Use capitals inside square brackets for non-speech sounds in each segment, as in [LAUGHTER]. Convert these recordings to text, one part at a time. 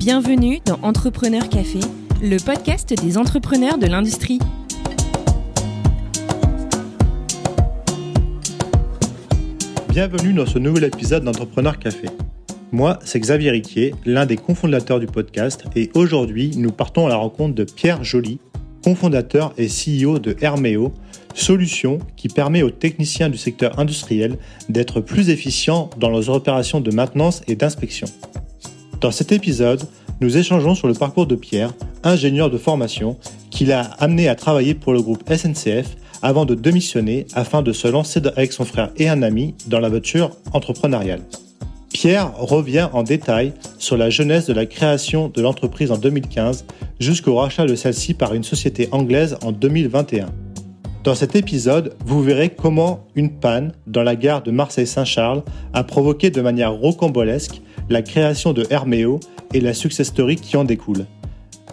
Bienvenue dans Entrepreneur Café, le podcast des entrepreneurs de l'industrie. Bienvenue dans ce nouvel épisode d'Entrepreneur Café. Moi, c'est Xavier Riquier, l'un des cofondateurs du podcast, et aujourd'hui, nous partons à la rencontre de Pierre Joly, cofondateur et CEO de Hermeo, solution qui permet aux techniciens du secteur industriel d'être plus efficients dans leurs opérations de maintenance et d'inspection. Dans cet épisode, nous échangeons sur le parcours de Pierre, ingénieur de formation, qui l'a amené à travailler pour le groupe SNCF avant de démissionner afin de se lancer avec son frère et un ami dans l'aventure entrepreneuriale. Pierre revient en détail sur la jeunesse de la création de l'entreprise en 2015 jusqu'au rachat de celle-ci par une société anglaise en 2021. Dans cet épisode, vous verrez comment une panne dans la gare de Marseille-Saint-Charles a provoqué de manière rocambolesque la création de Herméo et la success story qui en découle.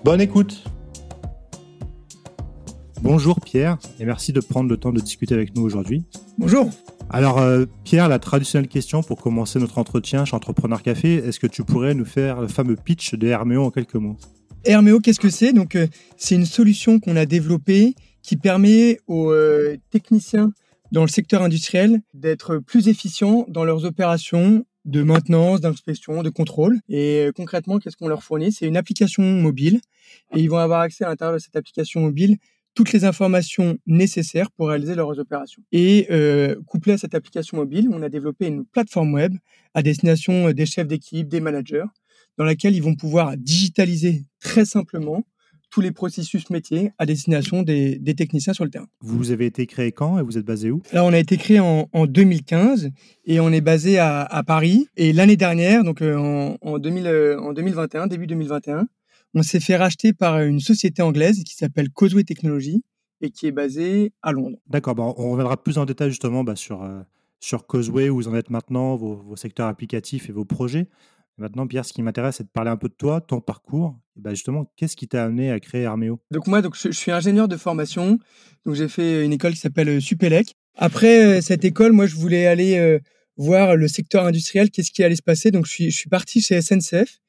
Bonne écoute Bonjour Pierre, et merci de prendre le temps de discuter avec nous aujourd'hui. Bonjour alors, euh, Pierre, la traditionnelle question pour commencer notre entretien chez Entrepreneur Café, est-ce que tu pourrais nous faire le fameux pitch de Herméo en quelques mots? Herméo, qu'est-ce que c'est? Donc, euh, c'est une solution qu'on a développée qui permet aux euh, techniciens dans le secteur industriel d'être plus efficients dans leurs opérations de maintenance, d'inspection, de contrôle. Et concrètement, qu'est-ce qu'on leur fournit? C'est une application mobile et ils vont avoir accès à l'intérieur de cette application mobile toutes les informations nécessaires pour réaliser leurs opérations. Et euh, couplé à cette application mobile, on a développé une plateforme web à destination des chefs d'équipe, des managers, dans laquelle ils vont pouvoir digitaliser très simplement tous les processus métiers à destination des, techniciens sur le terrain. Vous avez été créé quand et vous êtes basé où? Alors, on a été créé en, 2015 et on est basé à, Paris. Et l'année dernière, donc euh, en, en 2021, début 2021, on s'est fait racheter par une société anglaise qui s'appelle Causeway Technology et qui est basée à Londres. D'accord, bon, on reviendra plus en détail justement bah, sur, euh, sur Causeway, où vous en êtes maintenant, vos, secteurs applicatifs et vos projets. Maintenant, Pierre, ce qui m'intéresse, c'est de parler un peu de toi, ton parcours. Bah justement, qu'est-ce qui t'a amené à créer Armeo Donc moi, donc, je, suis ingénieur de formation. Donc j'ai fait une école qui s'appelle euh, Supélec. Après euh, cette école, moi, je voulais aller voir le secteur industriel, qu'est-ce qui allait se passer? Donc je suis, parti chez SNCF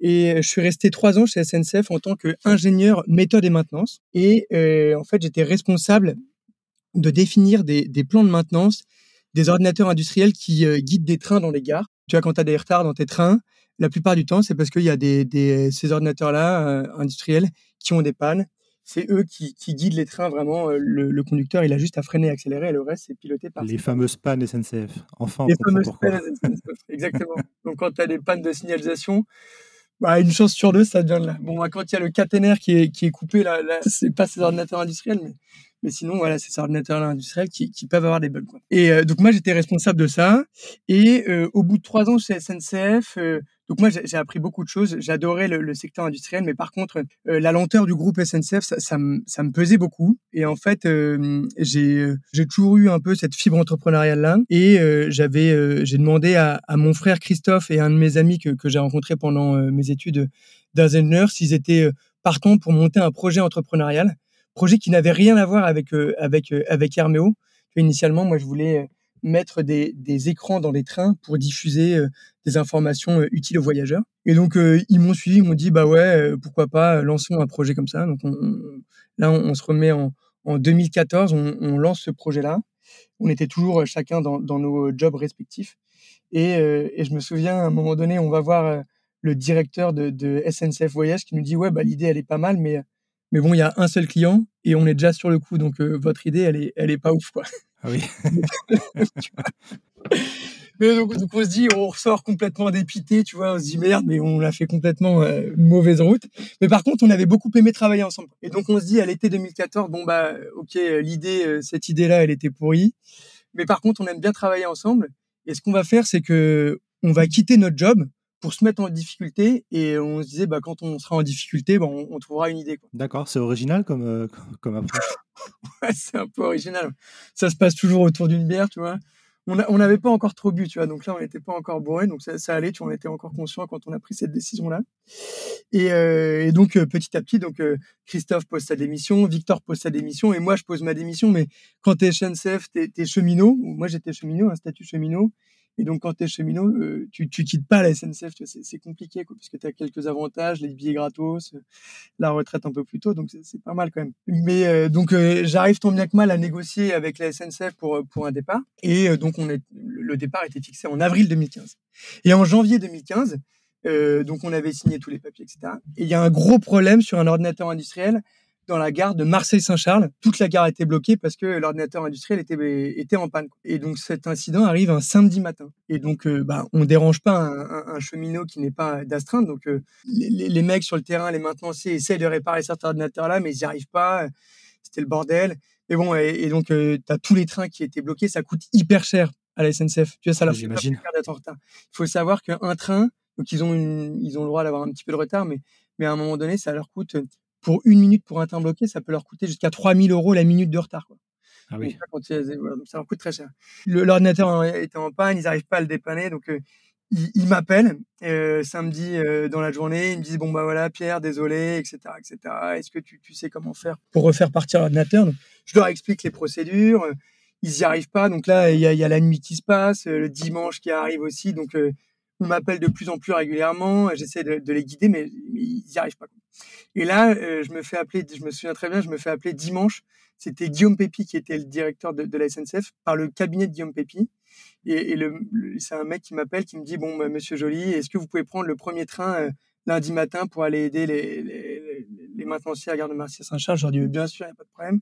et je suis resté trois ans chez SNCF en tant qu'ingénieur méthode et maintenance. Et euh, en fait, j'étais responsable de définir des, plans de maintenance des ordinateurs industriels qui euh, guident des trains dans les gares. Tu vois, quand tu as des retards dans tes trains, la plupart du temps, c'est parce qu'il y a des, ces ordinateurs-là euh, industriels qui ont des pannes c'est eux qui, guident les trains vraiment. Euh, le, conducteur, il a juste à freiner et accélérer, et le reste, c'est piloté par. Les fameuses pannes SNCF. Enfin, les fameuses pannes SNCF, exactement. Donc, quand tu as des pannes de signalisation, bah, une chance sur deux, ça vient de là. Bon, bah, quand il y a le caténaire qui est, qui est coupé, là, là c'est pas ces ordinateurs industriels, mais, mais sinon, voilà, c'est ces ordinateurs industriels qui, peuvent avoir des bugs. Et euh, donc, moi, j'étais responsable de ça. Et euh, au bout de trois ans chez SNCF, donc moi, j'ai appris beaucoup de choses. J'adorais le, secteur industriel, mais par contre, euh, la lenteur du groupe SNCF, ça, me, ça, me, pesait beaucoup. Et en fait, euh, j'ai toujours eu un peu cette fibre entrepreneuriale là. Et euh, j'avais, j'ai demandé à, à, mon frère Christophe et un de mes amis que, que j'ai rencontré pendant mes études d'ingénieur s'ils étaient partants pour monter un projet entrepreneurial, projet qui n'avait rien à voir avec avec avec Herméo. Initialement, moi, je voulais mettre des, écrans dans les trains pour diffuser euh, des informations euh, utiles aux voyageurs. Et donc, euh, ils m'ont suivi, ils m'ont dit, bah ouais, pourquoi pas, lançons un projet comme ça. Donc, là, on, se remet en, en 2014, on, lance ce projet-là. On était toujours chacun dans, nos jobs respectifs. Et, et, je me souviens, à un moment donné, on va voir le directeur de, de SNCF Voyage qui nous dit, ouais, bah, l'idée, elle est pas mal, mais, mais bon, il y a un seul client et on est déjà sur le coup. Donc, votre idée, elle est, elle est pas ouf, quoi. Ah oui. [LAUGHS] mais donc, on se dit, on ressort complètement dépité, tu vois, on se dit merde, mais on a fait complètement euh, mauvaise route. Mais par contre, on avait beaucoup aimé travailler ensemble. Et donc on se dit à l'été 2014, bon bah ok, l'idée, euh, cette idée-là, elle était pourrie. Mais par contre, on aime bien travailler ensemble. Et ce qu'on va faire, c'est que on va quitter notre job pour se mettre en difficulté et on se disait bah quand on sera en difficulté bah, on, trouvera une idée D'accord, c'est original comme euh, comme approche. [LAUGHS] ouais, c'est un peu original. Ça se passe toujours autour d'une bière, tu vois. On n'avait pas encore trop bu, tu vois. Donc là, on n'était pas encore bourré, donc ça, allait. Tu vois, on était encore conscient quand on a pris cette décision-là. Et, euh, donc euh, petit à petit, donc Christophe pose sa démission, Victor pose sa démission, et moi je pose ma démission. Mais quand t'es SNCF, t'es es cheminot. Moi j'étais cheminot, un statut cheminot. Et donc, quand tu es cheminot, euh, tu, tu quittes pas la SNCF, c'est compliqué, quoi, parce que tu as quelques avantages, les billets gratos, euh, la retraite un peu plus tôt, donc c'est pas mal quand même. Mais euh, donc, j'arrive tant bien que mal à négocier avec la SNCF pour, pour un départ. Et donc, on est, le départ était fixé en avril 2015. Et en janvier 2015, donc on avait signé tous les papiers, etc. Et il y a un gros problème sur un ordinateur industriel dans la gare de Marseille-Saint-Charles. Toute la gare était bloquée parce que l'ordinateur industriel était, était en panne. Et donc cet incident arrive un samedi matin. Et donc euh, bah, on dérange pas un, cheminot qui n'est pas d'astreinte. Donc euh, les, mecs sur le terrain, les maintenanciers essayent de réparer cet ordinateur-là, mais ils n'y arrivent pas. C'était le bordel. Et bon, et, donc euh, tu as tous les trains qui étaient bloqués. Ça coûte hyper cher à la SNCF. Tu vois, ça leur fait d'être en retard. Il faut savoir qu'un train, donc ils ont, une, ils ont le droit d'avoir un petit peu de retard, mais, mais à un moment donné, ça leur coûte pour une minute pour un train bloqué, ça peut leur coûter jusqu'à 3000 euros la minute de retard. Quoi. Ah oui. ça, leur coûte très cher. L'ordinateur était en panne, ils n'arrivent pas à le dépanner, donc euh, ils, m'appellent euh, samedi euh, dans la journée, ils me disent bon bah voilà Pierre, désolé, etc., etc. Est-ce que tu, tu, sais comment faire pour refaire partir l'ordinateur? Je leur explique les procédures. Ils n'y arrivent pas, donc là il y y a, la nuit qui se passe, le dimanche qui arrive aussi, donc on m'appelle de plus en plus régulièrement. J'essaie de, les guider, mais, ils n'y arrivent pas. Et là, euh, je me fais appeler, je me souviens très bien, je me fais appeler dimanche. C'était Guillaume Pépi qui était le directeur de, la SNCF par le cabinet de Guillaume Pépi. Et, c'est un mec qui m'appelle, qui me dit bon, bah, Monsieur Joly, est-ce que vous pouvez prendre le premier train euh, lundi matin pour aller aider les, les, les, maintenanciers à gare de Marseille-Saint-Charles Je leur dis bien sûr, il n'y a pas de problème.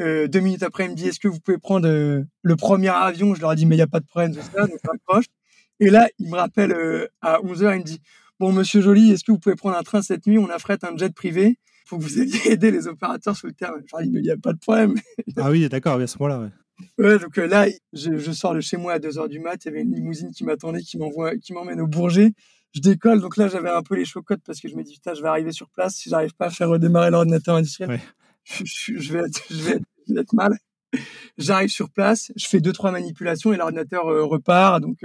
Euh, deux minutes après, il me dit est-ce que vous pouvez prendre le premier avion? Je leur dis mais il n'y a pas de problème, c'est ça. Donc je raccroche. Et là, il me rappelle euh, à 11h, il me dit Bon, monsieur Joly, est-ce que vous pouvez prendre un train cette nuit? On affrète un jet privé pour que vous ayez [LAUGHS] aidé les opérateurs sur le terrain. Mais il n'y a pas de problème. [LAUGHS] ah oui, d'accord, à ce moment-là, ouais. Ouais, donc euh, là, je, sors de chez moi à 2h du mat. Il y avait une limousine qui m'attendait, qui m'envoie, qui m'emmène au Bourget. Je décolle, donc là, j'avais un peu les chocottes parce que je me dis, putain, je vais arriver sur place. Si j'arrive pas à faire redémarrer l'ordinateur industriel, [LAUGHS] je, vais être, je, vais être, mal. J'arrive sur place, je fais deux, trois manipulations et l'ordinateur euh, repart. Donc,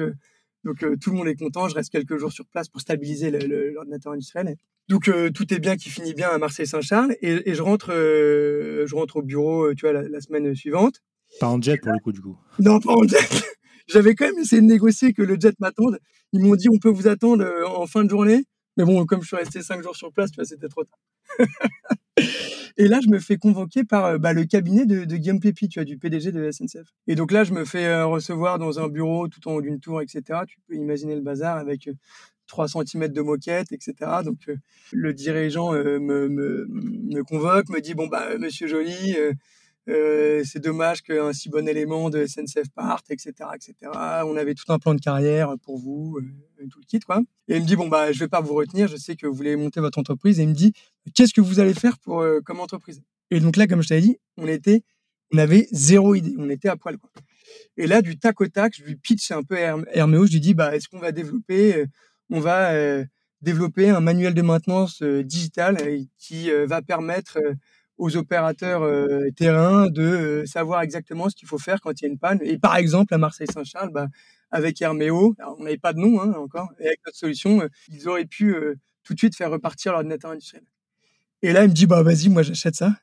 donc euh, tout le monde est content. Je reste quelques jours sur place pour stabiliser l'ordinateur industriel. Donc euh, tout est bien qui finit bien à Marseille-Saint-Charles et, je rentre, euh, je rentre au bureau, tu vois, la, semaine suivante. Pas en jet pour le coup du coup. Non, pas en jet. [LAUGHS] J'avais quand même essayé de négocier que le jet m'attende. Ils m'ont dit on peut vous attendre en fin de journée. Mais bon, comme je suis resté cinq jours sur place, tu vois, c'était trop tard. [LAUGHS] Et là, je me fais convoquer par euh, bah, le cabinet de, Guillaume Pépi, tu vois, du PDG de SNCF. Et donc là, je me fais euh, recevoir dans un bureau tout en haut d'une tour, etc. Tu peux imaginer le bazar avec 3 euh, cm de moquette, etc. Donc le dirigeant me, me, convoque, me dit bon bah Monsieur Joly, c'est dommage qu'un si bon élément de SNCF parte, etc., etc. On avait tout un plan de carrière pour vous, euh, tout le kit, quoi. Et il me dit bon bah je vais pas vous retenir, je sais que vous voulez monter votre entreprise. Et il me dit qu'est-ce que vous allez faire pour euh, comme entreprise? Et donc là, comme je t'avais dit, on était, on avait zéro idée, on était à poil, quoi. Et là, du tac au tac, je lui pitch un peu Herméo, je lui dis bah est-ce qu'on va développer, on va développer un manuel de maintenance digital qui va permettre aux opérateurs euh, terrain de euh, savoir exactement ce qu'il faut faire quand il y a une panne. Et par exemple, à Marseille-Saint-Charles, bah, avec Herméo, on n'avait pas de nom hein, encore, et avec notre solution, euh, ils auraient pu tout de suite faire repartir l'ordinateur industriel. Et là, il me dit, bah vas-y, moi j'achète ça.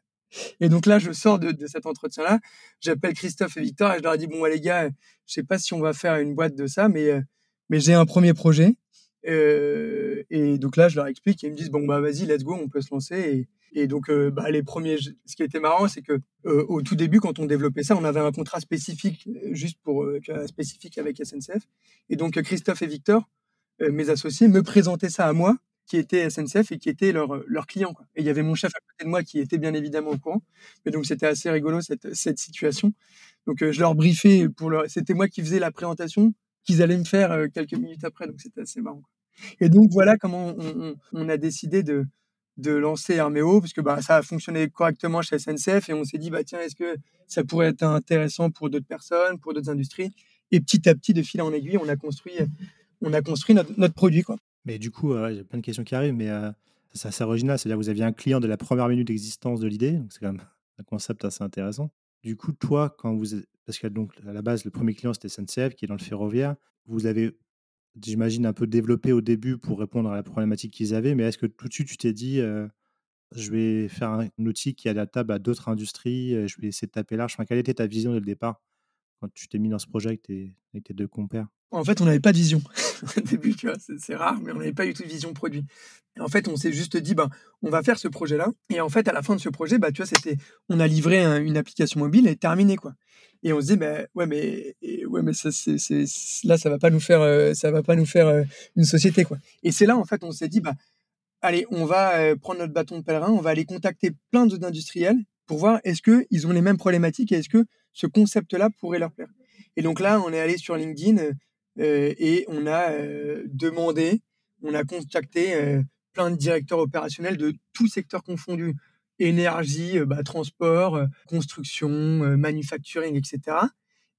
Et donc là, je sors de, de cet entretien-là, j'appelle Christophe et Victor et je leur dis, bon, les gars, je sais pas si on va faire une boîte de ça, mais, mais j'ai un premier projet. Et donc là, je leur explique et ils me disent, bon, bah vas-y, let's go, on peut se lancer. Et, et donc, euh, bah, les premiers, ce qui était marrant, c'est que euh, au tout début, quand on développait ça, on avait un contrat spécifique, euh, juste pour spécifique avec SNCF. Et donc, Christophe et Victor, mes associés, me présentaient ça à moi, qui était SNCF et qui était leur, leur client. Quoi. Et il y avait mon chef à côté de moi qui était bien évidemment au courant. Mais donc, c'était assez rigolo cette, cette situation. Donc, je leur briefais pour leur, c'était moi qui faisais la présentation qu'ils allaient me faire quelques minutes après. Donc, c'était assez marrant. Et donc, voilà comment on, a décidé de, de lancer Herméo parce que bah, ça a fonctionné correctement chez SNCF et on s'est dit bah tiens est-ce que ça pourrait être intéressant pour d'autres personnes pour d'autres industries? Et petit à petit de fil en aiguille on a construit on a construit notre, produit quoi mais du coup euh, j'ai plein de questions qui arrivent mais euh, c'est assez original c'est à dire vous aviez un client de la première minute d'existence de l'idée donc c'est quand même un concept assez intéressant du coup toi quand vous parce que donc à la base le premier client c'était SNCF qui est dans le ferroviaire. Vous avez j'imagine, un peu développé au début pour répondre à la problématique qu'ils avaient, mais est-ce que tout de suite tu t'es dit, je vais faire un outil qui est adaptable à d'autres industries, je vais essayer de taper large? Quelle était ta vision dès le départ? Quand tu t'es mis dans ce projet avec tes, avec tes deux compères? En fait, on n'avait pas de vision [LAUGHS] au début, tu vois, c'est rare, mais on n'avait pas du tout de vision produit. en fait, on s'est juste dit, ben, on va faire ce projet-là. Et en fait, à la fin de ce projet, bah, tu vois, c'était, on a livré une application mobile et terminé, quoi. Et on se dit, bah, ouais, mais, ouais, mais ça, c'est, là, ça va pas nous faire, euh, ça va pas nous faire euh, une société, quoi. Et c'est là, en fait, on s'est dit, bah, allez, on va euh, prendre notre bâton de pèlerin, on va aller contacter plein d'autres industriels pour voir est-ce qu'ils ont les mêmes problématiques et est-ce que ce concept-là pourrait leur plaire. Et donc là, on est allé sur LinkedIn euh, et on a euh, demandé, on a contacté euh, plein de directeurs opérationnels de tous secteurs confondus énergie, bah, transport, construction, manufacturing, etc.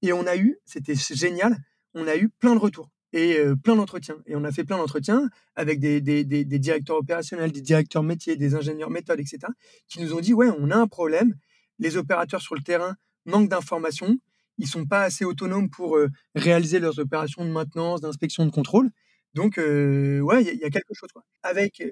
Et on a eu, c'était génial, on a eu plein de retours et plein d'entretiens. Et on a fait plein d'entretiens avec des, des, des, des, directeurs opérationnels, des directeurs métiers, des ingénieurs méthodes, etc., qui nous ont dit, ouais, on a un problème, les opérateurs sur le terrain manquent d'informations, ils sont pas assez autonomes pour réaliser leurs opérations de maintenance, d'inspection, de contrôle. Donc, ouais, il y, a quelque chose. Avec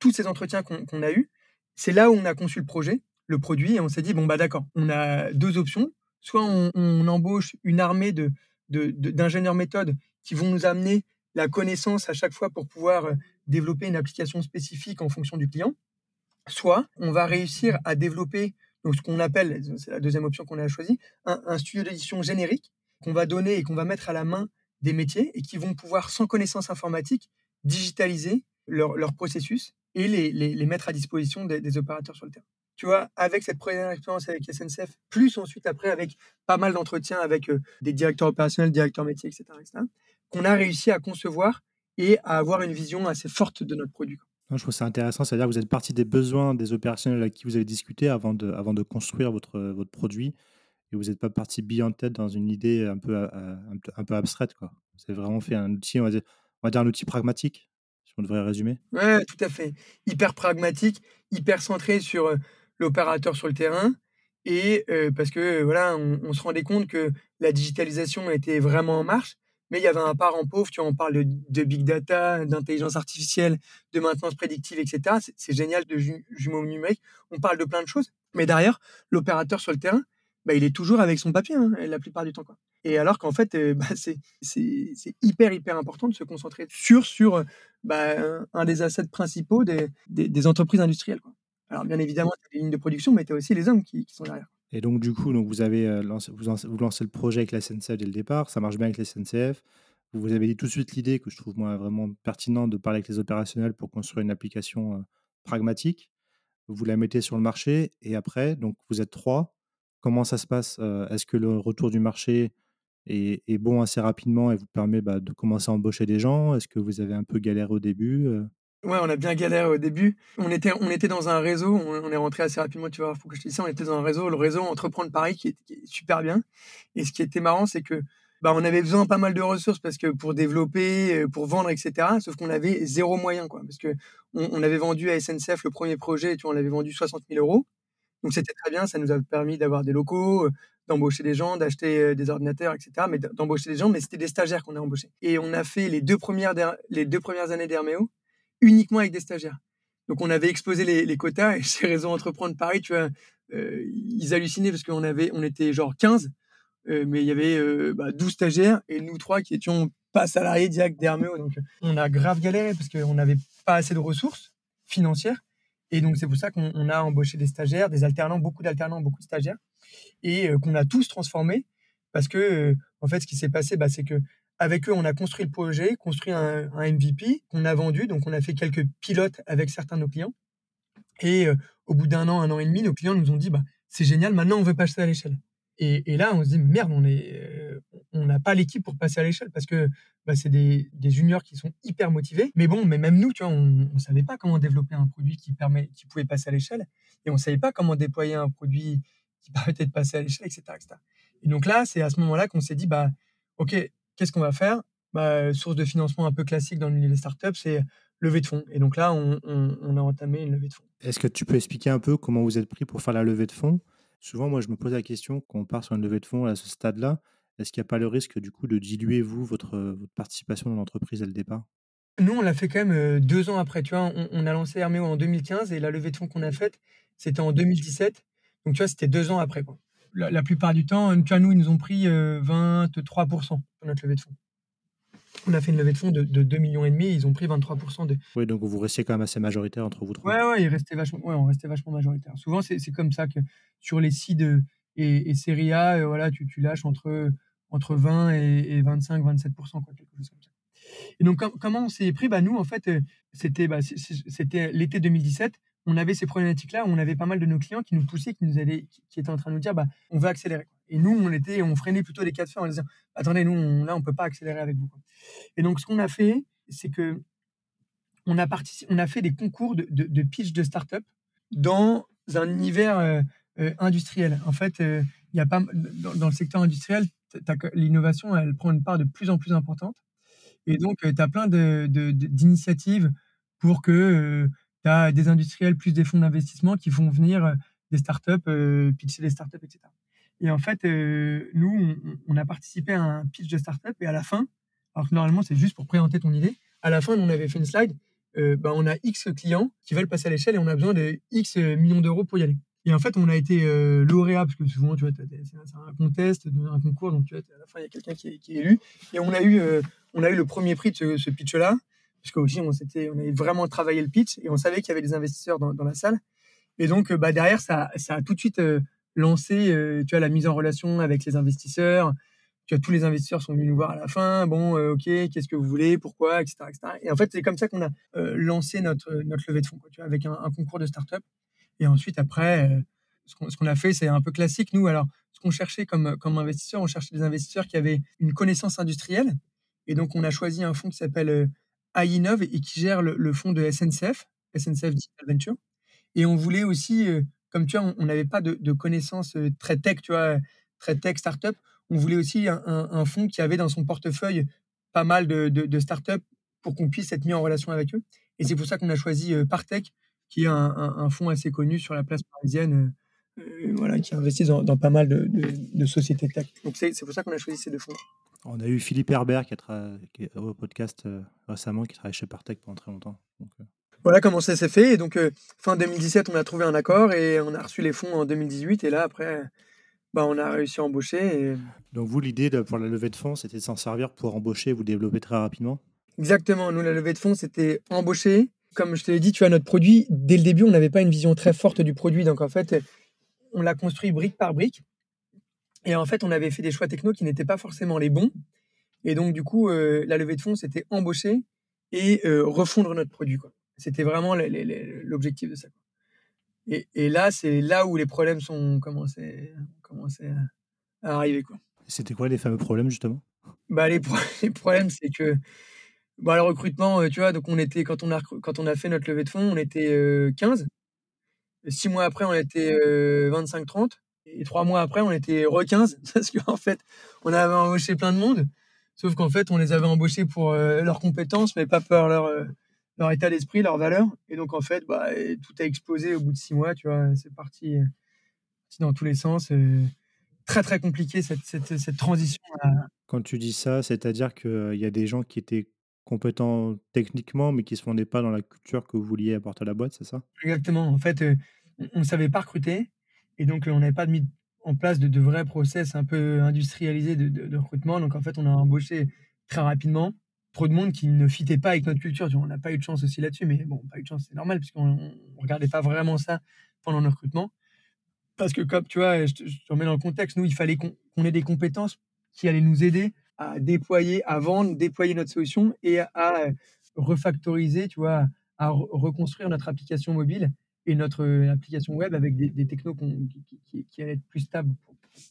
tous ces entretiens qu'on a eus, c'est là où on a conçu le projet, le produit, et on s'est dit, bon, bah d'accord, on a deux options. Soit on, embauche une armée de, d'ingénieurs méthodes qui vont nous amener la connaissance à chaque fois pour pouvoir développer une application spécifique en fonction du client. Soit on va réussir à développer donc ce qu'on appelle, c'est la deuxième option qu'on a choisie, un, studio d'édition générique qu'on va donner et qu'on va mettre à la main des métiers et qui vont pouvoir, sans connaissance informatique, digitaliser leur, processus et les, mettre à disposition des, opérateurs sur le terrain. Tu vois, avec cette première expérience avec SNCF, plus ensuite après avec pas mal d'entretiens avec euh, des directeurs opérationnels, directeurs métiers, etc., etc. qu'on a réussi à concevoir et à avoir une vision assez forte de notre produit je trouve ça intéressant, c'est-à-dire que vous êtes parti des besoins des opérationnels avec qui vous avez discuté avant de, avant de construire votre, votre produit et vous n'êtes pas parti bille en tête dans une idée un peu, un peu, abstraite. Quoi. Vous avez vraiment fait un outil, on va, dire, un outil pragmatique, si on devrait résumer. Oui, tout à fait. Hyper pragmatique, hyper centré sur euh, l'opérateur sur le terrain. Et euh, parce que voilà, on, se rendait compte que la digitalisation était vraiment en marche mais il y avait un parent pauvre, tu vois, on parle de, big data, d'intelligence artificielle, de maintenance prédictive, etc. C'est génial de jumeaux numériques. On parle de plein de choses, mais derrière, l'opérateur sur le terrain, bah, il est toujours avec son papier hein, la plupart du temps. Et alors qu'en fait, euh, [LAUGHS] bah, c'est hyper, hyper important de se concentrer sur, sur bah, un des assets principaux des, entreprises industrielles. Alors bien évidemment, tu as les lignes de production, mais tu as aussi les hommes qui sont derrière. Et donc, du coup, donc vous, avez, euh, vous, lancez, le projet avec la SNCF dès le départ, ça marche bien avec la SNCF. Vous, vous avez dit tout de suite l'idée que je trouve moi vraiment pertinente de parler avec les opérationnels pour construire une application euh, pragmatique. Vous la mettez sur le marché et après, donc vous êtes trois. Comment ça se passe euh, Est-ce que le retour du marché est, est, bon assez rapidement et vous permet bah, de commencer à embaucher des gens? Est-ce que vous avez un peu galéré au début Ouais, on a bien galéré au début. On était, on était dans un réseau, on, est rentré assez rapidement, tu vois, faut que je te dise ça, on était dans un réseau, le réseau Entreprendre Paris qui est, super bien. Et ce qui était marrant, c'est que bah, on avait besoin pas mal de ressources parce que pour développer, euh, pour vendre, etc. Sauf qu'on avait zéro moyen, quoi. Parce que on, avait vendu à SNCF le premier projet, tu vois, on l'avait vendu 60 000 euros. Donc c'était très bien, ça nous a permis d'avoir des locaux, euh, d'embaucher des gens, d'acheter euh, des ordinateurs, etc. Mais d'embaucher des gens, mais c'était des stagiaires qu'on a embauchés. Et on a fait les deux premières, les deux premières années d'Herméo uniquement avec des stagiaires. Donc on avait exposé les, quotas et [LAUGHS] chez Réseau Entreprendre Paris, tu vois, euh, ils hallucinaient parce qu'on avait, on était genre 15, euh, mais il y avait euh, bah, 12 stagiaires et nous trois qui étions pas salariés direct d'Herméo. Donc on a grave galéré parce qu'on n'avait pas assez de ressources financières. Et donc c'est pour ça qu'on a embauché des stagiaires, des alternants, beaucoup d'alternants, beaucoup de stagiaires, et qu'on a tous transformés parce que en fait ce qui s'est passé, bah, c'est que avec eux, on a construit le projet, construit un, MVP qu'on a vendu. Donc, on a fait quelques pilotes avec certains de nos clients. Et euh, au bout d'un an, un an et demi, nos clients nous ont dit bah, c'est génial, maintenant on veut passer à l'échelle. Et, là, on se dit merde, on euh, on n'a pas l'équipe pour passer à l'échelle parce que bah, c'est des, juniors qui sont hyper motivés. Mais bon, mais même nous, tu vois, on ne savait pas comment développer un produit qui permet, qui pouvait passer à l'échelle, et on ne savait pas comment déployer un produit qui [LAUGHS] permettait de passer à l'échelle, etc., etc. Et donc là, c'est à ce moment-là qu'on s'est dit bah ok, qu'est-ce qu'on va faire? Bah, Source de financement un peu classique dans les startups, c'est levée de fonds. Et donc là, on, a entamé une levée de fonds. Est-ce que tu peux expliquer un peu comment vous êtes pris pour faire la levée de fonds? Souvent, moi, je me pose la question, quand on part sur une levée de fonds à ce stade-là, est-ce qu'il n'y a pas le risque du coup de diluer, vous, votre, votre participation dans l'entreprise dès le départ? Nous, on l'a fait quand même euh, deux ans après. Tu vois, on, a lancé Herméo en 2015 et la levée de fonds qu'on a faite, c'était en 2017. Donc, tu vois, c'était deux ans après. Quoi. La, plupart du temps, tu vois, nous, ils nous ont pris 23% sur notre levée de fonds. On a fait une levée de fonds de, de 2 millions et demi, ils ont pris 23% de. Oui, donc vous restiez quand même assez majoritaire entre vous trois. Ouais, ouais, ils restaient vachement, ouais, on restait vachement majoritaire. Souvent, c'est comme ça que sur les seeds et, et série A, voilà, tu, tu lâches entre, entre 20 et, 25, 27%, quoi, quelque chose comme ça. Et donc, comment on s'est pris? Bah, Nous, en fait, euh, c'était bah, c'était l'été 2017. On avait ces problématiques-là. On avait pas mal de nos clients qui nous poussaient, qui, nous allaient, qui, étaient en train de nous dire bah, on veut accélérer. Et nous, on, était, on freinait plutôt les cas de fer en disant attendez, nous, on, là, on peut pas accélérer avec vous. Et donc, ce qu'on a fait, c'est que on a, on a fait des concours de, pitch de start-up dans un univers euh, euh, industriel. En fait, il y a pas, dans, dans, le secteur industriel, l'innovation, elle prend une part de plus en plus importante. Et donc, tu as plein d'initiatives de, pour que tu as des industriels plus des fonds d'investissement qui font venir des startups, pitcher des startups, etc. Et en fait, nous, on, a participé à un pitch de startup et à la fin, alors que normalement, c'est juste pour présenter ton idée, à la fin, on avait fait une slide, bah, on a X clients qui veulent passer à l'échelle et on a besoin de X millions d'euros pour y aller. Et en fait, on a été lauréat, parce que souvent, tu vois, c'est un contest, un concours, donc tu vois, à la fin, il y a quelqu'un qui, est élu. Et on a eu on a eu le premier prix de ce, pitch-là, parce qu'aussi, on, on avait vraiment travaillé le pitch et on savait qu'il y avait des investisseurs dans, la salle. Et donc, bah, derrière, ça, ça a tout de suite euh, lancé euh, tu vois, la mise en relation avec les investisseurs. Tu vois, tous les investisseurs sont venus nous voir à la fin. Bon, euh, OK, qu'est-ce que vous voulez? Pourquoi? Etc., Et en fait, c'est comme ça qu'on a lancé notre, notre levée de fonds, tu vois, avec un, concours de start-up. Et ensuite, après, ce qu'on a fait, c'est un peu classique. Nous, alors, ce qu'on cherchait comme, comme investisseurs, on cherchait des investisseurs qui avaient une connaissance industrielle, et donc, on a choisi un fonds qui s'appelle euh, iInnov et qui gère le, fonds de SNCF, SNCF Digital Venture. Et on voulait aussi, euh, comme tu vois, on n'avait pas de, connaissances euh, très tech, tu vois, très tech startup. On voulait aussi un, fonds qui avait dans son portefeuille pas mal de, de, startups pour qu'on puisse être mis en relation avec eux. Et c'est pour ça qu'on a choisi Partech, qui est un, fonds assez connu sur la place parisienne, voilà, qui investit dans, dans pas mal de, sociétés tech. Donc c'est pour ça qu'on a choisi ces deux fonds. On a eu Philippe Herbert qui, est au podcast euh, récemment, qui travaille chez Partech pendant très longtemps. Euh. Voilà comment ça s'est fait. Et donc, euh, fin 2017, on a trouvé un accord et on a reçu les fonds en 2018. Et là, après, bah, on a réussi à embaucher. Donc, vous, l'idée pour la levée de fonds, c'était de s'en servir pour embaucher et vous développer très rapidement? Exactement. Nous, la levée de fonds, c'était embaucher. Comme je te l'ai dit, tu as notre produit. Dès le début, on n'avait pas une vision très forte du produit. Donc, en fait, on l'a construit brique par brique. Et en fait, on avait fait des choix techno qui n'étaient pas forcément les bons. Et donc, du coup, euh, la levée de fonds, c'était embaucher et euh, refondre notre produit. C'était vraiment l'objectif de ça. Et, là, c'est là où les problèmes sont commencé, commencé à, arriver. C'était quoi les fameux problèmes, justement? Bah, [LAUGHS] les, problèmes, c'est que bah, le recrutement, euh, tu vois, donc on était, quand on, a, quand on a fait notre levée de fonds, on était 15. Six mois après, on était 25-30. Et trois mois après, on était re 15 [LAUGHS] parce qu'en fait, on avait embauché plein de monde. Sauf qu'en fait, on les avait embauchés pour euh, leurs compétences, mais pas pour leur, euh, leur état d'esprit, leurs valeurs. Et donc, en fait, bah, tout a explosé au bout de six mois. Tu vois, c'est parti, dans tous les sens. très, très compliqué cette, cette, cette transition. Quand tu dis ça, c'est-à-dire qu'il y a des gens qui étaient compétents techniquement, mais qui ne se fondaient pas dans la culture que vous vouliez apporter à la boîte, c'est ça? Exactement. En fait, on ne savait pas recruter. Et donc, on n'avait pas mis en place de, vrais process un peu industrialisés de, recrutement. Donc, en fait, on a embauché très rapidement trop de monde qui ne fitait pas avec notre culture. On n'a pas eu de chance aussi là-dessus, mais bon, pas eu de chance, c'est normal, puisqu'on ne regardait pas vraiment ça pendant le recrutement. Parce que, comme tu vois, je te, remets dans le contexte, nous, il fallait qu'on ait des compétences qui allaient nous aider à déployer, à vendre, déployer notre solution et à, refactoriser, tu vois, à reconstruire notre application mobile et notre euh, application web avec des, technos qui, allaient être plus stables,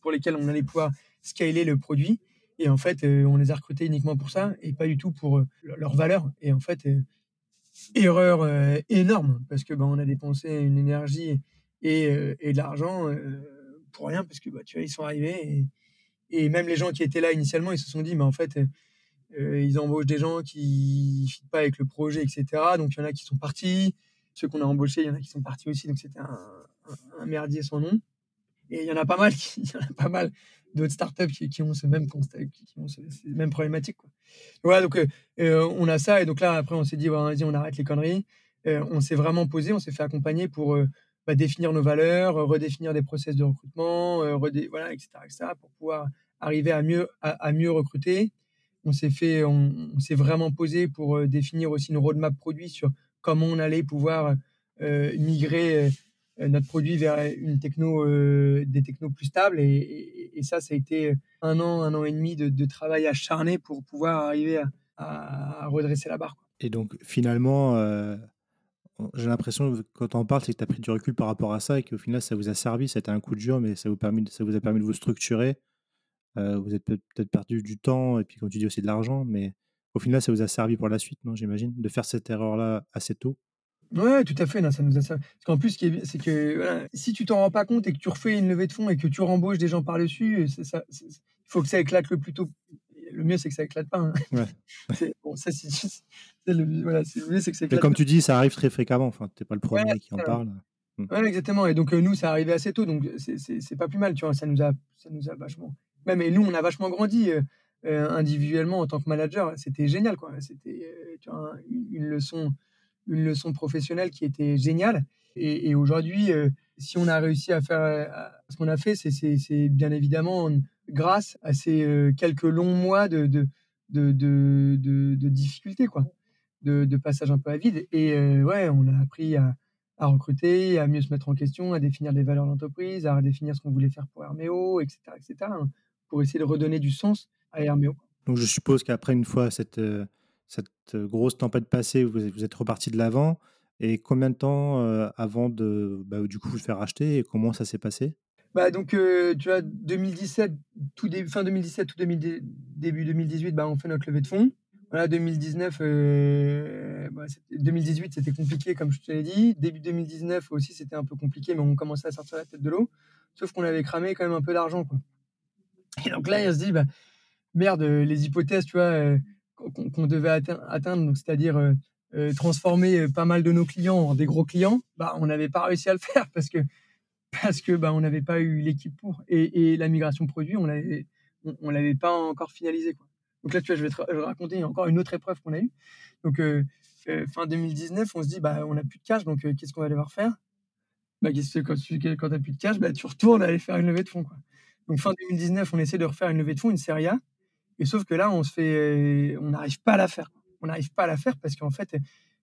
pour, lesquels on allait pouvoir scaler le produit. Et en fait, euh, on les a recrutés uniquement pour ça et pas du tout pour euh, leur valeur. Et en fait, erreur énorme parce que bah, on a dépensé une énergie et, et de l'argent pour rien parce que bah, tu vois, ils sont arrivés et, même les gens qui étaient là initialement, ils se sont dit, mais en fait, ils embauchent des gens qui ne fit pas avec le projet, etc. Donc il y en a qui sont partis ceux qu'on a embauchés, il y en a qui sont partis aussi, donc c'était un, merdier sans nom. Et il y en a pas mal, qui, [LAUGHS] mal d'autres startups qui, qui ont ce même constat, qui, ont ces, mêmes problématiques. Voilà, donc euh, euh, on a ça, et donc là après on s'est dit, vas-y, on arrête les conneries. Euh, on s'est vraiment posé, on s'est fait accompagner pour bah, définir nos valeurs, redéfinir des process de recrutement, voilà, etc., etc., pour pouvoir arriver à mieux, à, mieux recruter. On s'est fait, on, s'est vraiment posé pour définir aussi une roadmap produit sur comment on allait pouvoir migrer notre produit vers une techno, des technos plus stables. Et, ça, ça a été un an, un an et demi de, travail acharné pour pouvoir arriver à, redresser la barre. Et donc, finalement, j'ai l'impression, quand on parle, c'est que tu as pris du recul par rapport à ça et qu'au final, ça vous a servi. C'était un coup de dur, mais ça vous, permis, ça vous a permis de vous structurer. vous êtes peut-être perdu du temps et puis, comme tu dis, aussi de l'argent, mais au final, ça vous a servi pour la suite, non J'imagine, de faire cette erreur-là assez tôt? Ouais, tout à fait. ça nous a servi. Parce qu'en plus, ce qui est, c'est que si tu t'en rends pas compte et que tu refais une levée de fonds et que tu rembauches des gens par dessus, il faut que ça éclate le plus tôt le mieux, c'est que ça éclate pas. Hein. Ouais. [LAUGHS] bon, ça, c'est, le, voilà, le mieux, c'est que ça éclate. comme tu dis, ça arrive très fréquemment. Enfin, t'es pas le premier qui en parle. Mmh. Ouais, exactement. Et donc, euh, nous, ça arrivait assez tôt. Donc, c'est, c'est, pas plus mal. Tu vois, ça nous a, ça nous a vachement. Même, et nous, on a vachement grandi euh, euh, individuellement en tant que manager. C'était génial, quoi. C'était vois, une, leçon, une leçon professionnelle qui était géniale. Et, aujourd'hui, si on a réussi à faire ce qu'on a fait, c'est, bien évidemment grâce à ces quelques longs mois de, de, de, de, difficultés, quoi, de, passage un peu à vide. Et ouais, on a appris à, recruter, à mieux se mettre en question, à définir les valeurs d'entreprise, à redéfinir ce qu'on voulait faire pour Herméo, etc., etc., pour essayer de redonner du sens à Herméo. Donc je suppose qu'après, une fois cette, cette grosse tempête passée, vous, vous êtes reparti de l'avant. Et combien de temps avant de bah, du coup vous faire acheter et comment ça s'est passé? Bah, donc, euh, tu vois, 2017, tout fin 2017, tout début 2018, bah, on fait notre levée de fonds. Voilà, 2019, 2018, euh, bah, c'était compliqué, comme je te l'ai dit. Début 2019 aussi, c'était un peu compliqué, mais on commençait à sortir la tête de l'eau. Sauf qu'on avait cramé quand même un peu d'argent, quoi. Et donc là, il se dit, bah, merde, les hypothèses, tu vois, euh, qu'on devait atteindre, c'est-à-dire transformer pas mal de nos clients en des gros clients, bah, on n'avait pas réussi à le [LAUGHS] faire parce que parce que bah, on n'avait pas eu l'équipe pour. Et, la migration produit, on l'avait, on, l'avait pas encore finalisé. Quoi. Donc là, tu vois, je vais te raconter encore une autre épreuve qu'on a eue. Donc euh, euh, fin 2019, on se dit, bah, on n'a plus de cash, donc euh, qu'est-ce qu'on va devoir faire? Bah, quand tu quand as plus de cash, bah, tu retournes aller faire une levée de fonds. Quoi. Donc fin 2019, on essaie de refaire une levée de fonds, une série A. Et sauf que là, on se fait, on n'arrive pas à la faire. On n'arrive pas à la faire parce qu'en fait,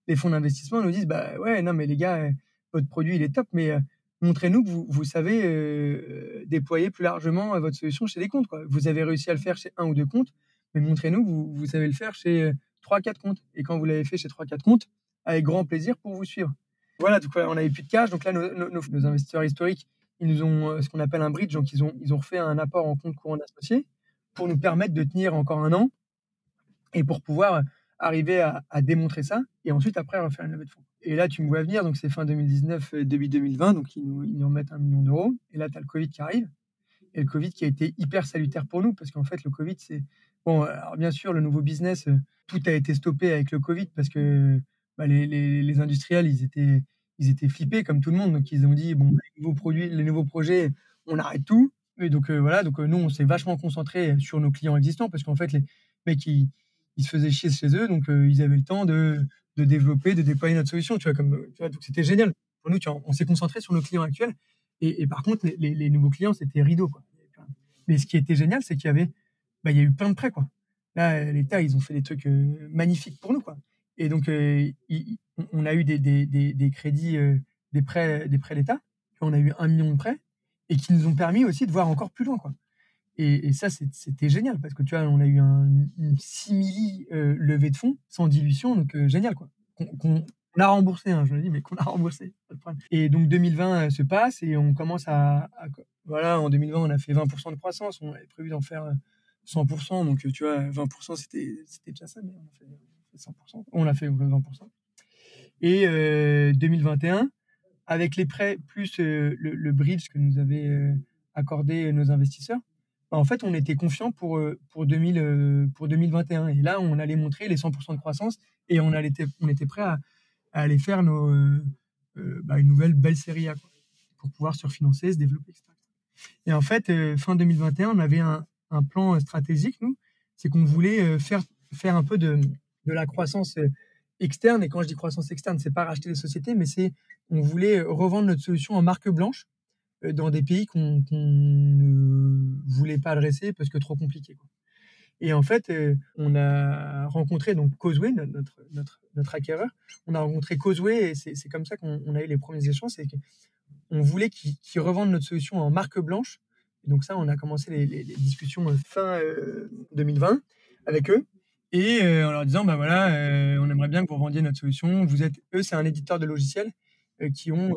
les fonds d'investissement nous disent, bah ouais, non mais les gars, votre produit il est top, mais montrez-nous que vous, savez euh, déployer plus largement euh, votre solution chez des comptes. Vous avez réussi à le faire chez un ou deux comptes, mais montrez-nous que vous, savez le faire chez euh, trois, quatre comptes. Et quand vous l'avez fait chez trois, quatre comptes, avec grand plaisir pour vous suivre. Voilà, donc on n'avait plus de cash. Donc là, nos, investisseurs historiques, ils nous ont ce qu'on appelle un bridge. Donc ils ont, ils ont refait un apport en compte courant associé pour nous permettre de tenir encore un an et pour pouvoir arriver à, démontrer ça et ensuite après refaire une levée de fonds. Et là, tu me vois venir, donc c'est fin 2019, euh, début 2020, donc ils nous, ils remettent un million d'euros. Et là, tu as le Covid qui arrive. Et le Covid qui a été hyper salutaire pour nous, parce qu'en fait, le Covid, c'est. Bon, alors bien sûr, le nouveau business, euh, tout a été stoppé avec le Covid parce que bah, les, les, les, industriels, ils étaient, ils étaient flippés comme tout le monde. Donc, ils ont dit bon, les nouveaux produits, les nouveaux projets, on arrête tout. Et donc, euh, voilà, donc nous, on s'est vachement concentré sur nos clients existants parce qu'en fait, les mecs, ils, ils se faisaient chier chez eux, donc ils avaient le temps de de développer, de déployer notre solution. Tu vois, comme, tu vois, donc c'était génial. Pour nous, tu vois, on s'est concentré sur nos clients actuels. Et, par contre, les, nouveaux clients, c'était rideau. Quoi. Mais ce qui était génial, c'est qu'il y avait, bah, il y a eu plein de prêts. Quoi. Là, l'État, ils ont fait des trucs euh, magnifiques pour nous. Quoi. Et donc, euh, on a eu des, des, des, crédits, euh, des prêts, des prêts d'État. On a eu un million de prêts et qui nous ont permis aussi de voir encore plus loin. Quoi. Et, ça, c'était génial parce que tu vois, on a eu un, une simili euh, levée de fonds sans dilution, donc euh, génial quoi. Qu'on a remboursé, hein, je le dis, mais qu'on a remboursé. Et donc 2020 euh, se passe et on commence à, voilà, en 2020 on a fait 20% de croissance, on avait prévu d'en faire 100%, donc tu vois, 20% c'était déjà ça, mais on a fait 100%, on a fait 20%. Et 2021, avec les prêts plus le, le, bridge que nous avaient accordé nos investisseurs, bah, en fait, on était confiant pour, euh, pour, 2000, euh, pour 2021. Et là, on allait montrer les 100% de croissance et on, allait, on était prêt à, aller faire nos, euh, bah, une nouvelle belle série A pour pouvoir se refinancer, se développer, etc. Et en fait, fin 2021, on avait un, un plan stratégique, nous, c'est qu'on voulait faire, faire un peu de, de la croissance externe. Et quand je dis croissance externe, c'est pas racheter des sociétés, mais c'est on voulait revendre notre solution en marque blanche dans des pays qu'on ne voulait pas adresser parce que trop compliqué. Et en fait, on a rencontré donc Causeway, notre, notre, notre acquéreur. On a rencontré Causeway et c'est comme ça qu'on a eu les premiers échanges. C'est qu'on voulait qu'ils revendent notre solution en marque blanche. Donc ça, on a commencé les, discussions fin 2020 avec eux. Et en leur disant, bah voilà, on aimerait bien que vous vendiez notre solution. Vous êtes, eux, c'est un éditeur de logiciels qui ont,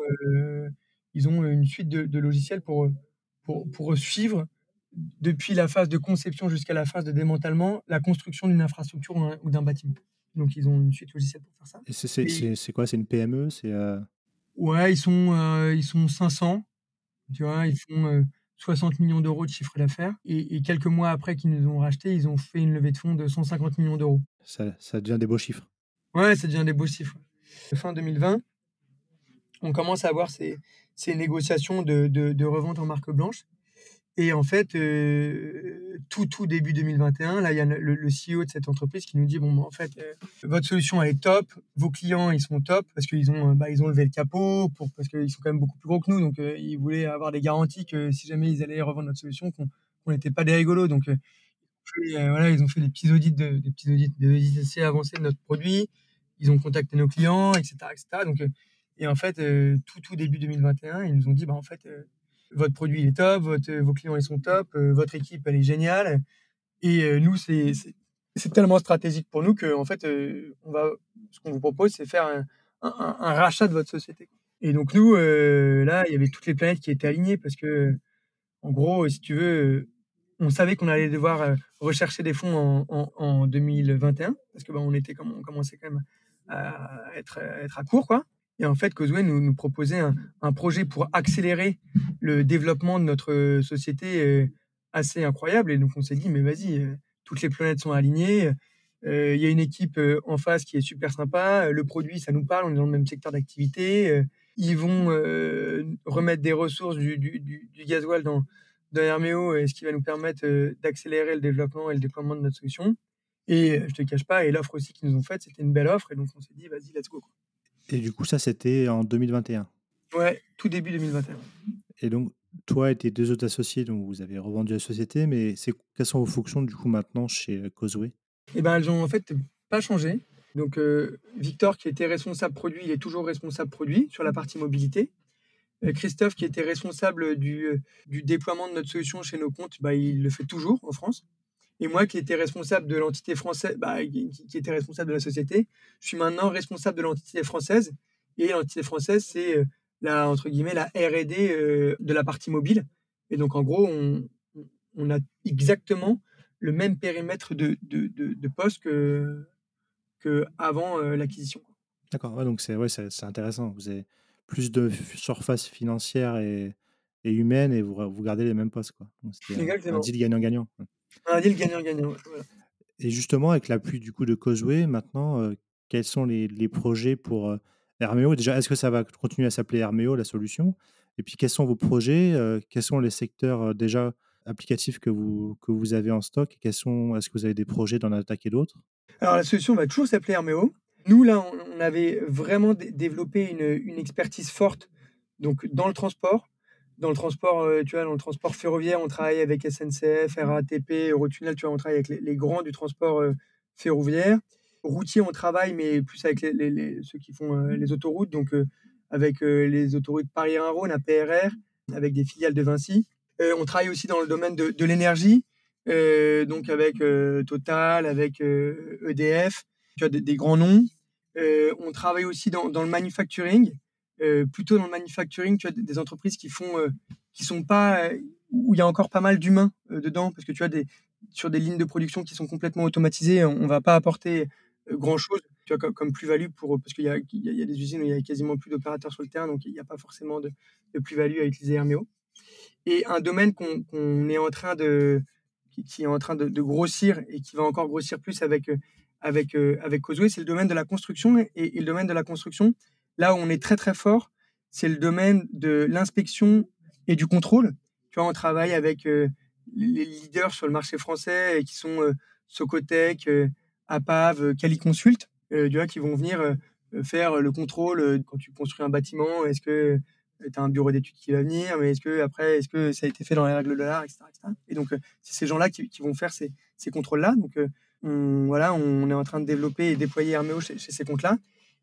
ils ont une suite de, logiciels pour, pour, pour suivre depuis la phase de conception jusqu'à la phase de démantèlement, la construction d'une infrastructure ou d'un bâtiment. Donc, ils ont une suite logicielle pour faire ça. c'est quoi? C'est une PME C'est euh Ouais, ils sont, euh, ils sont 500. Tu vois, ils font 60 euh, millions d'euros de chiffre d'affaires. Et, quelques mois après qu'ils nous ont racheté, ils ont fait une levée de fonds de 150 millions d'euros. Ça, ça, devient des beaux chiffres. Ouais, ça devient des beaux chiffres. Fin 2020, on commence à avoir ces, ces négociations de, de, de revente en marque blanche. Et en fait, euh, tout, tout début 2021, là, il y a le, CEO de cette entreprise qui nous dit bon, en fait, euh, votre solution elle est top, vos clients ils sont top parce qu'ils ont, bah, ils ont levé le capot pour parce qu'ils sont quand même beaucoup plus gros que nous, donc euh, ils voulaient avoir des garanties que si jamais ils allaient revendre notre solution, qu'on n'était pas des rigolos. Donc voilà, ils ont fait des petits audits, de, des petits audits, des assez avancés de notre produit. Ils ont contacté nos clients, etc., etc. Donc et en fait, tout, tout début 2021, ils nous ont dit bah en fait votre produit est top, votre, vos clients ils sont top, euh, votre équipe elle est géniale. Et euh, nous, c'est tellement stratégique pour nous que en fait, euh, on va, ce qu'on vous propose, c'est faire un, un, rachat de votre société. Et donc nous, là, il y avait toutes les planètes qui étaient alignées parce que, en gros, si tu veux, on savait qu'on allait devoir rechercher des fonds en, en, 2021 parce que bah, on était comme on commençait quand même à être, à être à court, quoi. Et en fait, Causeway nous, proposait un, projet pour accélérer le développement de notre société euh, assez incroyable. Et donc, on s'est dit, mais vas-y, euh, toutes les planètes sont alignées. Euh, il y a une équipe en face qui est super sympa. Le produit, ça nous parle. On est dans le même secteur d'activité. Ils vont remettre des ressources du, du, gasoil dans, dans Herméo, ce qui va nous permettre d'accélérer le développement et le déploiement de notre solution. Et je te cache pas, et l'offre aussi qu'ils nous ont faite, c'était une belle offre. Et donc, on s'est dit, vas-y, let's go. Et du coup, ça, c'était en 2021 Ouais, tout début 2021. Et donc, toi et tes deux autres associés, donc vous avez revendu la société, mais quelles sont vos fonctions du coup maintenant chez euh, Causeway? Eh ben, elles ont en fait pas changé. Donc, euh, Victor, qui était responsable produit, il est toujours responsable produit sur la partie mobilité. Euh, Christophe, qui était responsable du, du, déploiement de notre solution chez nos comptes, bah, il le fait toujours en France. Et moi, qui étais responsable de l'entité française, bah, qui, était responsable de la société, je suis maintenant responsable de l'entité française. Et l'entité française, c'est euh, la entre guillemets la R&D euh, de la partie mobile. Et donc, en gros, on, on a exactement le même périmètre de, de, de, poste que, que avant euh, l'acquisition. D'accord. donc c'est ouais, c'est intéressant. Vous avez plus de surface financière et, et humaine et vous, vous gardez les mêmes postes. Quoi. C'est un, deal gagnant-gagnant. Un deal gagnant-gagnant. Et justement, avec l'appui du coup de Causeway, maintenant, euh, quels sont les, les projets pour euh, Herméo? Déjà, est-ce que ça va continuer à s'appeler Herméo, la solution? Et puis, quels sont vos projets euh, Quels sont les secteurs déjà applicatifs que vous, que vous avez en stock quels sont, Est-ce que vous avez des projets d'en attaquer d'autres? Alors, la solution va toujours s'appeler Herméo. Nous, là, on, avait vraiment développé une, une expertise forte donc, dans le transport, dans le transport, euh, tu vois, dans le transport ferroviaire, on travaille avec SNCF, RATP, Eurotunnel, tu vois, on travaille avec les, grands du transport euh, ferroviaire. Routier, on travaille, mais plus avec les, ceux qui font euh, les autoroutes, donc avec les autoroutes Paris-Rhône, APRR, avec des filiales de Vinci. on travaille aussi dans le domaine de, l'énergie, donc avec Total, avec EDF, e tu vois, des, grands noms. on travaille aussi dans, le manufacturing, plutôt dans le manufacturing, tu as des entreprises qui font, euh, qui sont pas, euh, où il y a encore pas mal d'humains dedans, parce que tu as des, sur des lignes de production qui sont complètement automatisées, on, ne va pas apporter grand chose, tu vois, comme, plus-value pour, parce qu'il y a, il y a des usines où il y a quasiment plus d'opérateurs sur le terrain, donc il n'y a pas forcément de, plus-value à utiliser Hermeo. Et un domaine qu'on est en train de, qui, est en train de, grossir et qui va encore grossir plus avec, avec, avec Causeway, c'est le domaine de la construction. Et, le domaine de la construction, Là où on est très très fort, c'est le domaine de l'inspection et du contrôle. Tu vois, on travaille avec euh, les leaders sur le marché français qui sont euh, Socotec, euh, APAV, Caliconsult. tu vois, qui vont venir faire le contrôle quand tu construis un bâtiment. Est-ce que tu as un bureau d'études qui va venir, mais est-ce que après, est-ce que ça a été fait dans les règles de l'art, etc., Et donc, c'est ces gens-là qui, vont faire ces, contrôles-là. Donc, on, voilà, on est en train de développer et déployer RMEO chez, ces comptes-là.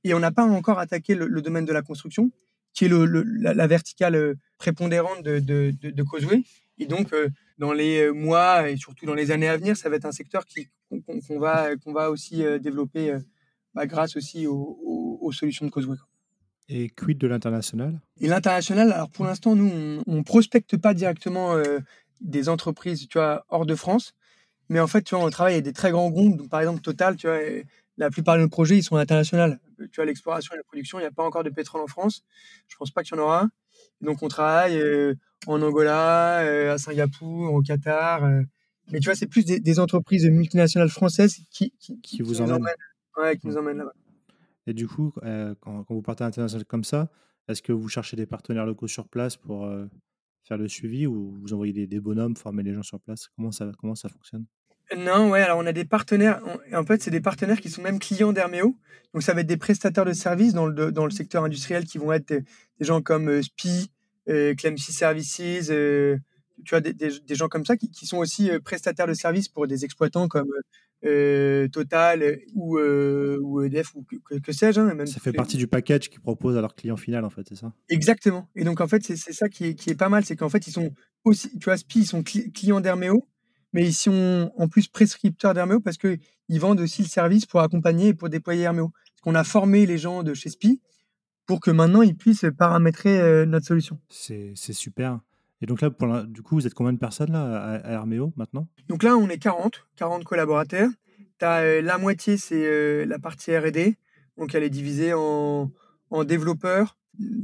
Et on n'a pas encore attaqué le, domaine de la construction, qui est la, verticale prépondérante de, de, Causeway. Et donc, dans les mois et surtout dans les années à venir, ça va être un secteur qu'on va, qu'on va aussi développer bah, grâce aussi aux, solutions de Causeway. Et quid de l'international? Et l'international, alors pour l'instant, nous, on, ne prospecte pas directement euh, des entreprises, tu vois, hors de France. Mais en fait, tu vois, on travaille avec des très grands groupes. Donc, par exemple, Total, tu vois, la plupart de nos projets, ils sont internationaux. Tu vois, l'exploration et la production, il n'y a pas encore de pétrole en France. Je pense pas qu'il y en aura. Donc, on travaille euh, en Angola, euh, à Singapour, au Qatar. mais tu vois, c'est plus des, entreprises multinationales françaises qui, qui, vous emmènent. Ouais, qui nous emmènent là-bas. Et du coup, euh, quand, vous partez à l'international comme ça, est-ce que vous cherchez des partenaires locaux sur place pour euh, faire le suivi ou vous envoyez des, bonhommes former les gens sur place? Comment ça, comment ça fonctionne? Non, ouais, alors on a des partenaires. En fait, c'est des partenaires qui sont même clients d'Herméo. Donc, ça va être des prestataires de services dans le, dans le secteur industriel qui vont être des, gens comme euh, SPI, euh, Clemcy Services, tu vois, des, des, gens comme ça qui, qui sont aussi prestataires de services pour des exploitants comme euh, Total ou, euh, ou EDF ou que, sais-je. Hein, ça fait partie du package qu'ils proposent à leur client final, en fait, c'est ça? Exactement. Et donc, en fait, c'est ça qui est, qui est, pas mal, c'est qu'en fait, ils sont aussi, tu vois, SPI, ils sont clients d'Herméo, mais ils sont en plus prescripteurs d'Herméo parce qu'ils vendent aussi le service pour accompagner et pour déployer Herméo. Parce qu'on a formé les gens de chez SPI pour que maintenant, ils puissent paramétrer euh, notre solution. C'est super. Et donc là, pour du coup, vous êtes combien de personnes là, à, Herméo maintenant? Donc là, on est 40, 40 collaborateurs. As, euh, la moitié, c'est euh, la partie RD. Donc elle est divisée en, en développeurs,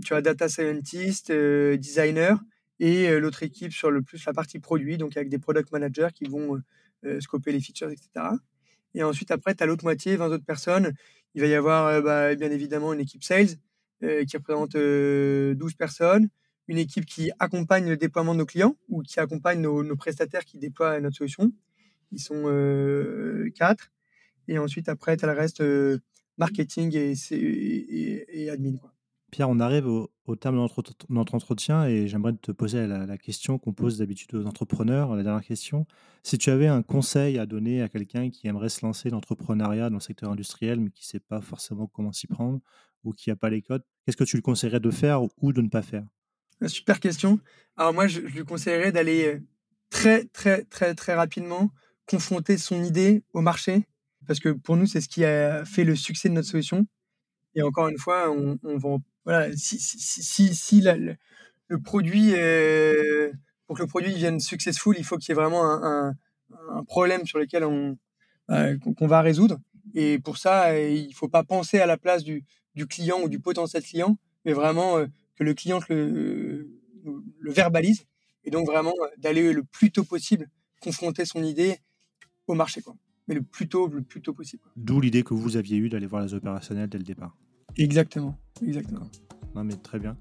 tu as data scientist, euh, designer, et l'autre équipe sur le plus la partie produit, donc avec des product managers qui vont scoper les features, etc. Et ensuite, après, tu as l'autre moitié, 20 autres personnes. Il va y avoir bah, bien évidemment une équipe sales qui représente 12 personnes une équipe qui accompagne le déploiement de nos clients ou qui accompagne nos, prestataires qui déploient notre solution. Ils sont euh, quatre. Et ensuite, après, tu as le reste marketing et, admin. Pierre, on arrive au, terme de notre, entretien et j'aimerais te poser la, question qu'on pose d'habitude aux entrepreneurs, la dernière question. Si tu avais un conseil à donner à quelqu'un qui aimerait se lancer dans l'entrepreneuriat dans le secteur industriel mais qui ne sait pas forcément comment s'y prendre ou qui n'a pas les codes, qu'est-ce que tu lui conseillerais de faire ou de ne pas faire? Super question. Alors moi, je, lui conseillerais d'aller euh, très, très, très, très rapidement confronter son idée au marché, parce que pour nous, c'est ce qui a fait le succès de notre solution. Et encore une fois, on, on voilà, si, si, si, le, produit, pour que le produit vienne successful, il faut qu'il y ait vraiment un, problème sur lequel on, bah, qu'on va résoudre. Et pour ça, il faut pas penser à la place du, client ou du potentiel client, mais vraiment euh, que le client le, verbalise. Et donc vraiment euh, d'aller le plus tôt possible confronter son idée au marché mais le plus tôt le plus tôt possible d'où l'idée que vous aviez eue d'aller voir les opérationnels dès le départ exactement exactement. Non mais très bien.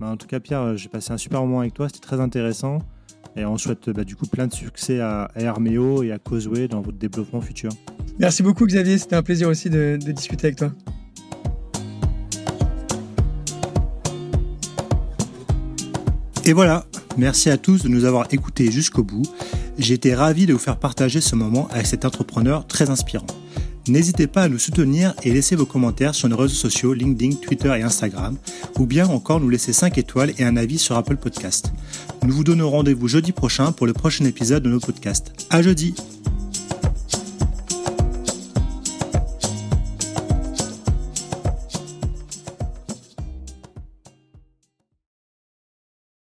Bah, en tout cas Pierre euh, j'ai passé un super moment avec toi c'était très intéressant. Et on souhaite bah, du coup plein de succès à, Hermeo et à Causeway dans votre développement futur. Merci beaucoup Xavier. C'était un plaisir aussi de discuter avec toi. Et voilà, merci à tous de nous avoir écoutés jusqu'au bout. J'ai été ravi de vous faire partager ce moment avec cet entrepreneur très inspirant. N'hésitez pas à nous soutenir et laisser vos commentaires sur nos réseaux sociaux LinkedIn, Twitter et Instagram, ou bien encore nous laisser 5 étoiles et un avis sur Apple Podcast. Nous vous donnons rendez-vous jeudi prochain pour le prochain épisode de nos podcasts. À jeudi!